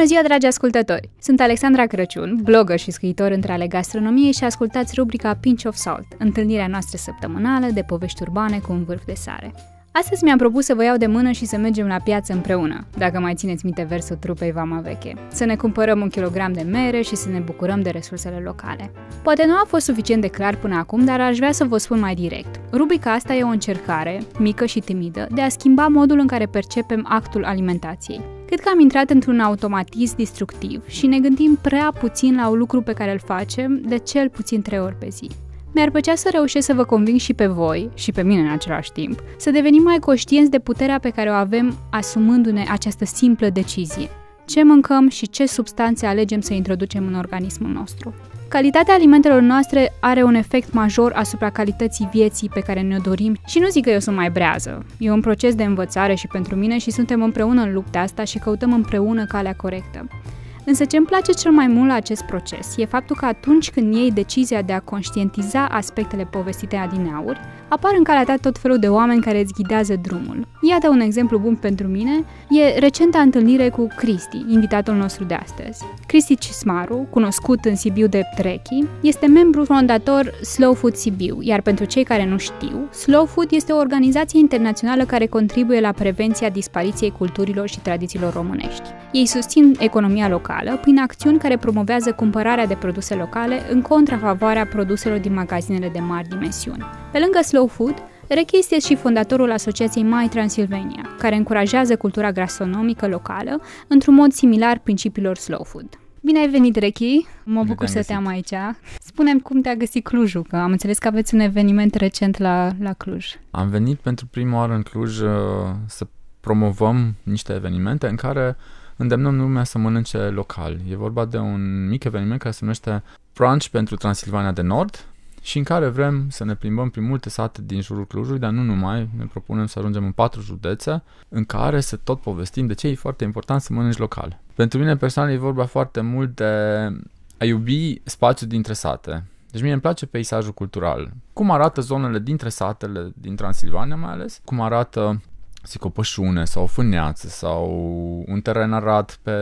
Bună ziua, dragi ascultători! Sunt Alexandra Crăciun, blogger și scriitor între ale gastronomiei și ascultați rubrica Pinch of Salt, întâlnirea noastră săptămânală de povești urbane cu un vârf de sare. Astăzi mi-am propus să vă iau de mână și să mergem la piață împreună, dacă mai țineți minte versul trupei Vama Veche. Să ne cumpărăm un kilogram de mere și să ne bucurăm de resursele locale. Poate nu a fost suficient de clar până acum, dar aș vrea să vă spun mai direct. Rubrica asta e o încercare, mică și timidă, de a schimba modul în care percepem actul alimentației. Cred că am intrat într-un automatism destructiv și ne gândim prea puțin la un lucru pe care îl facem de cel puțin trei ori pe zi. Mi-ar plăcea să reușesc să vă conving și pe voi, și pe mine în același timp, să devenim mai conștienți de puterea pe care o avem asumându-ne această simplă decizie. Ce mâncăm și ce substanțe alegem să introducem în organismul nostru. Calitatea alimentelor noastre are un efect major asupra calității vieții pe care ne-o dorim și nu zic că eu sunt mai brează. E un proces de învățare și pentru mine și suntem împreună în lupta asta și căutăm împreună calea corectă. Însă ce îmi place cel mai mult la acest proces e faptul că atunci când iei decizia de a conștientiza aspectele povestite adineauri, apar în calea ta tot felul de oameni care îți ghidează drumul. Iată un exemplu bun pentru mine, e recenta întâlnire cu Cristi, invitatul nostru de astăzi. Cristi Cismaru, cunoscut în Sibiu de Trechi, este membru fondator Slow Food Sibiu, iar pentru cei care nu știu, Slow Food este o organizație internațională care contribuie la prevenția dispariției culturilor și tradițiilor românești. Ei susțin economia locală prin acțiuni care promovează cumpărarea de produse locale în contrafavoarea produselor din magazinele de mari dimensiuni. Pe lângă Slow Food, Rechi este și fondatorul Asociației Mai Transilvania, care încurajează cultura gastronomică locală într-un mod similar principiilor Slow Food. Bine ai venit, Rechi! Mă bucur să te am aici. Spunem cum te-a găsit Clujul, că am înțeles că aveți un eveniment recent la, la Cluj. Am venit pentru prima oară în Cluj uh, să promovăm niște evenimente în care îndemnăm lumea să mănânce local. E vorba de un mic eveniment care se numește Brunch pentru Transilvania de Nord și în care vrem să ne plimbăm prin multe sate din jurul Clujului, dar nu numai, ne propunem să ajungem în patru județe în care să tot povestim de ce e foarte important să mănânci local. Pentru mine personal e vorba foarte mult de a iubi spațiul dintre sate. Deci mie îmi place peisajul cultural. Cum arată zonele dintre satele din Transilvania mai ales, cum arată zic, o pășune sau o fâneață sau un teren arat pe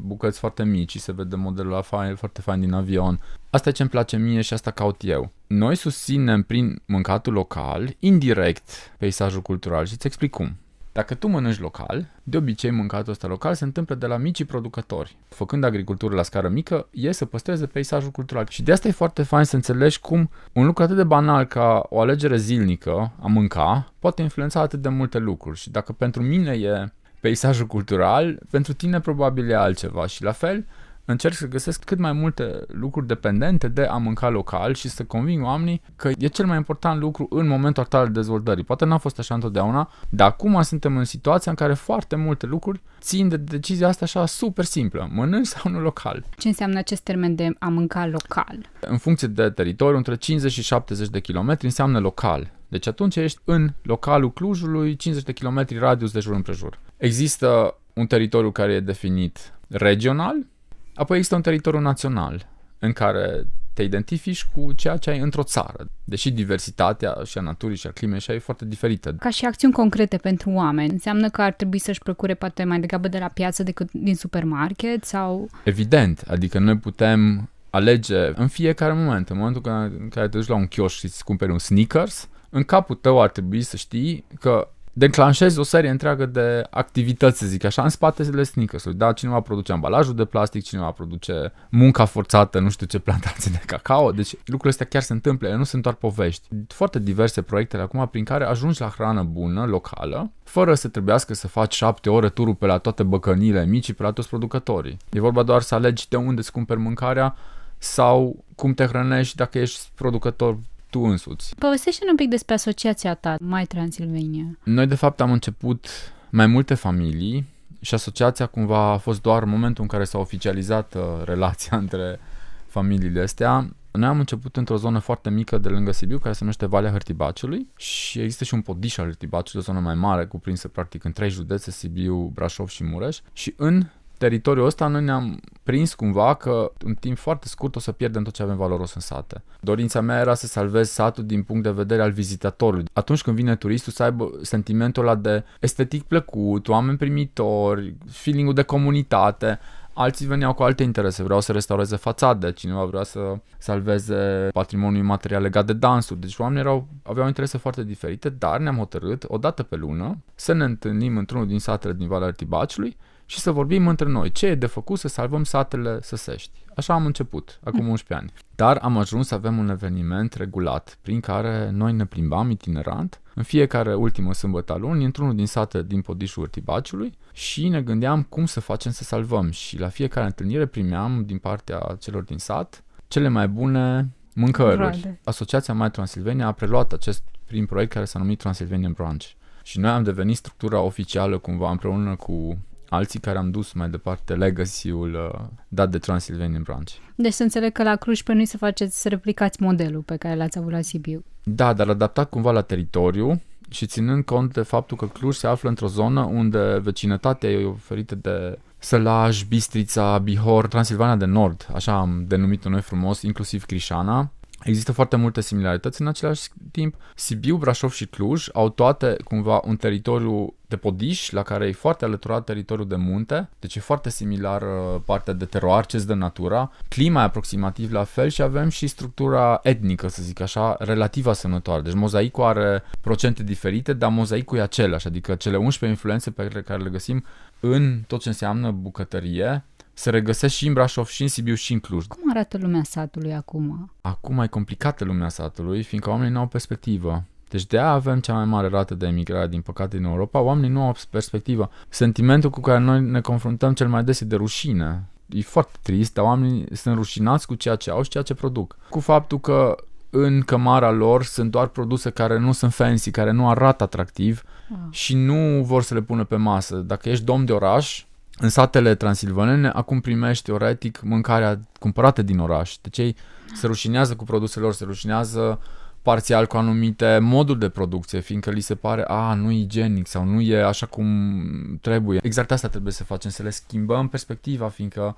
bucăți foarte mici și se vede modelul fain, foarte fain din avion. Asta e ce îmi place mie și asta caut eu. Noi susținem prin mâncatul local, indirect, peisajul cultural și îți explic cum. Dacă tu mănânci local, de obicei mâncatul ăsta local se întâmplă de la micii producători. Făcând agricultură la scară mică, e să păstreze peisajul cultural. Și de asta e foarte fain să înțelegi cum un lucru atât de banal ca o alegere zilnică a mânca poate influența atât de multe lucruri. Și dacă pentru mine e peisajul cultural, pentru tine probabil e altceva. Și la fel, încerc să găsesc cât mai multe lucruri dependente de a mânca local și să conving oamenii că e cel mai important lucru în momentul actual de dezvoltării. Poate n-a fost așa întotdeauna, dar acum suntem în situația în care foarte multe lucruri țin de decizia asta așa super simplă. Mănânci sau nu local? Ce înseamnă acest termen de a mânca local? În funcție de teritoriu, între 50 și 70 de kilometri înseamnă local. Deci atunci ești în localul Clujului, 50 de kilometri radius de jur împrejur. Există un teritoriu care e definit regional, Apoi există un teritoriu național în care te identifici cu ceea ce ai într-o țară, deși diversitatea și a naturii și a climei și e foarte diferită. Ca și acțiuni concrete pentru oameni, înseamnă că ar trebui să-și procure poate mai degrabă de la piață decât din supermarket sau... Evident, adică noi putem alege în fiecare moment, în momentul în care te duci la un chioș și îți cumperi un sneakers, în capul tău ar trebui să știi că declanșezi o serie întreagă de activități, să zic așa, în spatele sneakers-ului. Da, cineva produce ambalajul de plastic, cineva produce munca forțată, nu știu ce plantații de cacao, deci lucrurile astea chiar se întâmplă, ele nu sunt doar povești. Foarte diverse proiecte acum prin care ajungi la hrană bună, locală, fără să trebuiască să faci șapte ore turul pe la toate băcănile mici pe la toți producătorii. E vorba doar să alegi de unde îți cumperi mâncarea sau cum te hrănești dacă ești producător tu însuți. Povestește-ne un pic despre asociația ta, Mai Transilvania. Noi, de fapt, am început mai multe familii și asociația cumva a fost doar momentul în care s-a oficializat uh, relația între familiile astea. Noi am început într-o zonă foarte mică de lângă Sibiu, care se numește Valea Hărtibaciului și există și un podiș al Hărtibaciului, o zonă mai mare, cuprinsă practic în trei județe, Sibiu, Brașov și Mureș. Și în teritoriul ăsta noi ne-am prins cumva că în timp foarte scurt o să pierdem tot ce avem valoros în sate. Dorința mea era să salvez satul din punct de vedere al vizitatorului. Atunci când vine turistul să aibă sentimentul ăla de estetic plăcut, oameni primitori, feeling de comunitate, Alții veneau cu alte interese, vreau să restaureze fațade, cineva vrea să salveze patrimoniul material legat de dansuri. Deci oamenii erau, aveau interese foarte diferite, dar ne-am hotărât o dată pe lună să ne întâlnim într-unul din satele din Valea Tibaciului și să vorbim între noi ce e de făcut să salvăm satele săsești. Așa am început, acum 11 ani. Dar am ajuns să avem un eveniment regulat prin care noi ne plimbam itinerant în fiecare ultimă sâmbătă a lunii într-unul din sate din Podișul Tibaciului și ne gândeam cum să facem să salvăm și la fiecare întâlnire primeam din partea celor din sat cele mai bune mâncăruri. Roade. Asociația Mai Transilvania a preluat acest prim proiect care s-a numit Transylvanian Branch. Și noi am devenit structura oficială cumva împreună cu alții care am dus mai departe legacy-ul uh, dat de Transylvanian Branch. Deci să înțeleg că la Cluj pe noi să faceți, să replicați modelul pe care l-ați avut la Sibiu. Da, dar adaptat cumva la teritoriu și ținând cont de faptul că Cluj se află într-o zonă unde vecinătatea e oferită de Sălaj, Bistrița, Bihor, Transilvania de Nord, așa am denumit-o noi frumos, inclusiv Crișana, Există foarte multe similarități în același timp. Sibiu, Brașov și Cluj au toate cumva un teritoriu de podiș la care e foarte alăturat teritoriul de munte, deci e foarte similar uh, partea de teroar ce de natura. Clima e aproximativ la fel și avem și structura etnică, să zic așa, relativ asemănătoare. Deci mozaicul are procente diferite, dar mozaicul e același, adică cele 11 influențe pe care le găsim în tot ce înseamnă bucătărie, se regăsesc și în Brașov, și în Sibiu, și în Cluj. Cum arată lumea satului acum? Acum e complicată lumea satului, fiindcă oamenii nu au perspectivă. Deci de avem cea mai mare rată de emigrare, din păcate, din Europa. Oamenii nu au perspectivă. Sentimentul cu care noi ne confruntăm cel mai des e de rușine. E foarte trist, dar oamenii sunt rușinați cu ceea ce au și ceea ce produc. Cu faptul că în cămara lor sunt doar produse care nu sunt fancy, care nu arată atractiv ah. și nu vor să le pună pe masă. Dacă ești domn de oraș, în satele transilvanene acum primești teoretic mâncarea cumpărată din oraș. Deci ei se rușinează cu produsele lor, se rușinează parțial cu anumite moduri de producție, fiindcă li se pare, a, nu e igienic sau nu e așa cum trebuie. Exact asta trebuie să facem, să le schimbăm perspectiva, fiindcă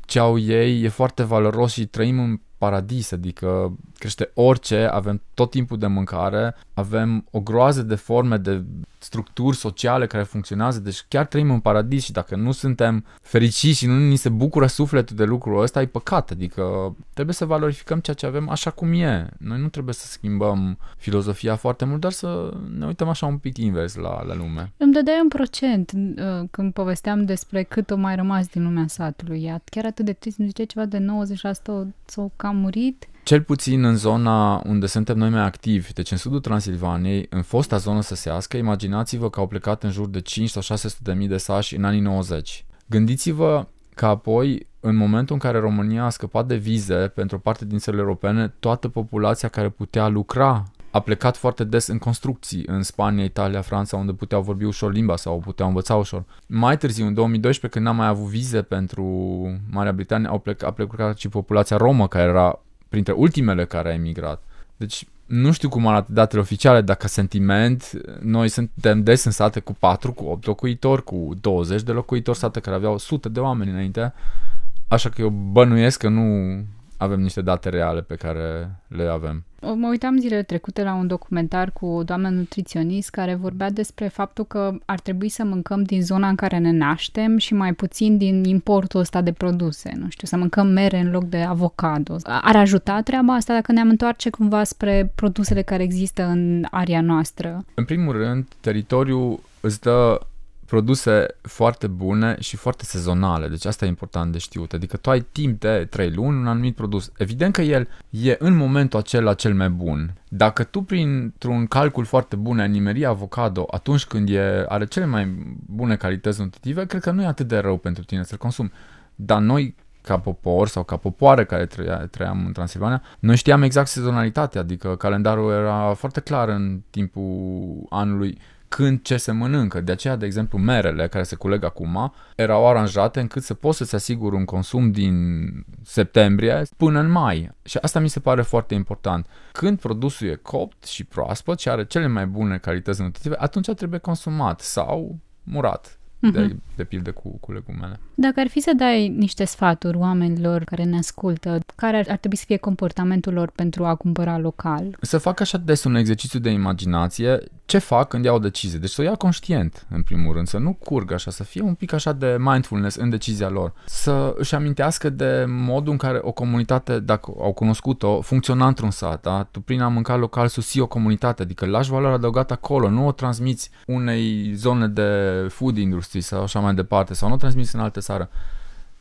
ce au ei e foarte valoros și trăim în paradis, adică crește orice, avem tot timpul de mâncare, avem o groază de forme de structuri sociale care funcționează, deci chiar trăim în paradis și dacă nu suntem fericiți și nu ni se bucură sufletul de lucrul ăsta, e păcat, adică trebuie să valorificăm ceea ce avem așa cum e. Noi nu trebuie să schimbăm filozofia foarte mult, dar să ne uităm așa un pic invers la, la lume. Îmi dădeai un procent uh, când povesteam despre cât o mai rămas din lumea satului. Chiar atât de trist, mi zice ceva de 90% sau cam murit cel puțin în zona unde suntem noi mai activi, deci în sudul Transilvaniei, în fosta zonă săsească, imaginați-vă că au plecat în jur de 5 sau 600 de mii de sași în anii 90. Gândiți-vă că apoi, în momentul în care România a scăpat de vize pentru o parte din țările europene, toată populația care putea lucra a plecat foarte des în construcții în Spania, Italia, Franța, unde puteau vorbi ușor limba sau puteau învăța ușor. Mai târziu, în 2012, când n-am mai avut vize pentru Marea Britanie, au plecat, a plecat și populația romă, care era printre ultimele care a emigrat. Deci nu știu cum arată datele oficiale, dacă sentiment, noi suntem des în sate cu 4, cu 8 locuitori, cu 20 de locuitori, sate care aveau sute de oameni înainte, așa că eu bănuiesc că nu avem niște date reale pe care le avem. Mă uitam zilele trecute la un documentar cu o doamnă nutriționist care vorbea despre faptul că ar trebui să mâncăm din zona în care ne naștem și mai puțin din importul ăsta de produse. Nu știu, să mâncăm mere în loc de avocado. Ar ajuta treaba asta dacă ne-am întoarce cumva spre produsele care există în area noastră? În primul rând, teritoriul îți dă produse foarte bune și foarte sezonale. Deci asta e important de știut. Adică tu ai timp de 3 luni un anumit produs. Evident că el e în momentul acela cel mai bun. Dacă tu printr-un calcul foarte bun ai nimeri avocado atunci când e, are cele mai bune calități nutritive, cred că nu e atât de rău pentru tine să-l consumi. Dar noi ca popor sau ca popoare care trăia, trăiam în Transilvania, noi știam exact sezonalitatea, adică calendarul era foarte clar în timpul anului când ce se mănâncă. De aceea, de exemplu, merele care se culeg acum erau aranjate încât să poți să-ți asiguri un consum din septembrie până în mai. Și asta mi se pare foarte important. Când produsul e copt și proaspăt și are cele mai bune calități nutritive, atunci trebuie consumat sau murat uh-huh. de, mhm. de pildă cu, cu legumele. Dacă ar fi să dai niște sfaturi oamenilor care ne ascultă, care ar, ar trebui să fie comportamentul lor pentru a cumpăra local? Să facă așa des un exercițiu de imaginație ce fac când iau o decizie. Deci să o ia conștient, în primul rând, să nu curgă așa, să fie un pic așa de mindfulness în decizia lor. Să își amintească de modul în care o comunitate, dacă au cunoscut-o, funcționa într-un sat. Da? Tu prin a mânca local susții o comunitate, adică lași valoarea adăugată acolo, nu o transmiți unei zone de food industry sau așa mai departe, sau nu o transmiți în alte țară.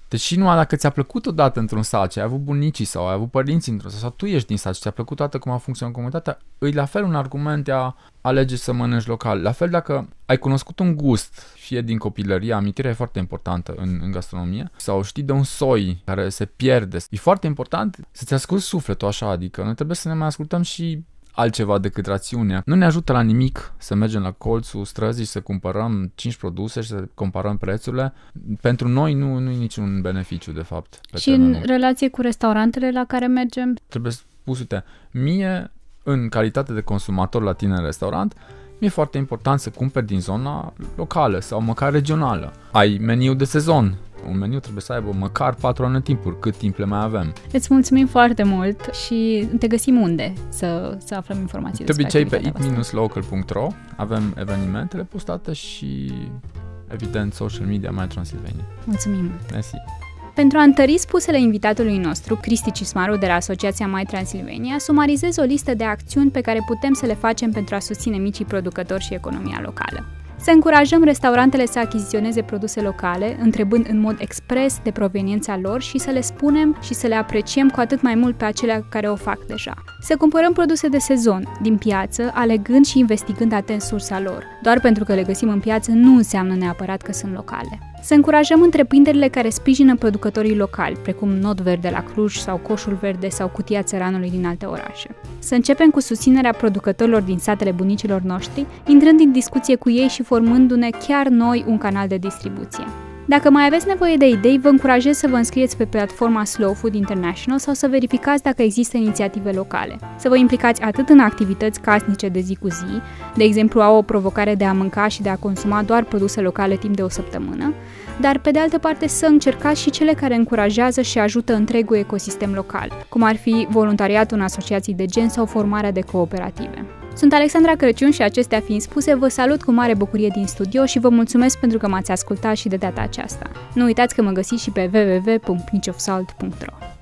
Deci și numai dacă ți-a plăcut odată într-un sat, ai avut bunicii sau ai avut părinții într-un sat, sau tu ești din sat și ți-a plăcut toată cum a funcționat comunitatea, îi la fel un argument de a alege să mănânci local. La fel dacă ai cunoscut un gust, fie din copilărie, amintirea e foarte importantă în, în gastronomie, sau știi de un soi care se pierde. E foarte important să-ți asculti sufletul așa, adică noi trebuie să ne mai ascultăm și altceva decât rațiunea. Nu ne ajută la nimic să mergem la colțul străzii și să cumpărăm 5 produse și să comparăm prețurile. Pentru noi nu, nu e niciun beneficiu, de fapt. Pe și în relație cu restaurantele la care mergem? Trebuie spus, uite, mie, în calitate de consumator la tine în restaurant, mi-e foarte important să cumperi din zona locală sau măcar regională. Ai meniu de sezon, un meniu trebuie să aibă măcar 4 anotimpuri, cât timp le mai avem. Îți mulțumim foarte mult și te găsim unde să, să aflăm informații De obicei pe it-local.ro avem evenimentele postate și evident social media mai Transilvania. Mulțumim mult! Mersi! Pentru a întări spusele invitatului nostru, Cristi Cismaru de la Asociația Mai Transilvania, sumarizez o listă de acțiuni pe care putem să le facem pentru a susține micii producători și economia locală. Să încurajăm restaurantele să achiziționeze produse locale, întrebând în mod expres de proveniența lor și să le spunem și să le apreciem cu atât mai mult pe acelea care o fac deja. Să cumpărăm produse de sezon, din piață, alegând și investigând atent sursa lor. Doar pentru că le găsim în piață nu înseamnă neapărat că sunt locale. Să încurajăm întreprinderile care sprijină producătorii locali, precum Not Verde la Cluj sau Coșul Verde sau Cutia Țăranului din alte orașe. Să începem cu susținerea producătorilor din satele bunicilor noștri, intrând în discuție cu ei și formându-ne chiar noi un canal de distribuție. Dacă mai aveți nevoie de idei, vă încurajez să vă înscrieți pe platforma Slow Food International sau să verificați dacă există inițiative locale. Să vă implicați atât în activități casnice de zi cu zi, de exemplu au o provocare de a mânca și de a consuma doar produse locale timp de o săptămână, dar pe de altă parte să încercați și cele care încurajează și ajută întregul ecosistem local, cum ar fi voluntariatul în asociații de gen sau formarea de cooperative. Sunt Alexandra Crăciun și acestea fiind spuse, vă salut cu mare bucurie din studio și vă mulțumesc pentru că m-ați ascultat și de data aceasta. Nu uitați că mă găsiți și pe www.pinchofsalt.ro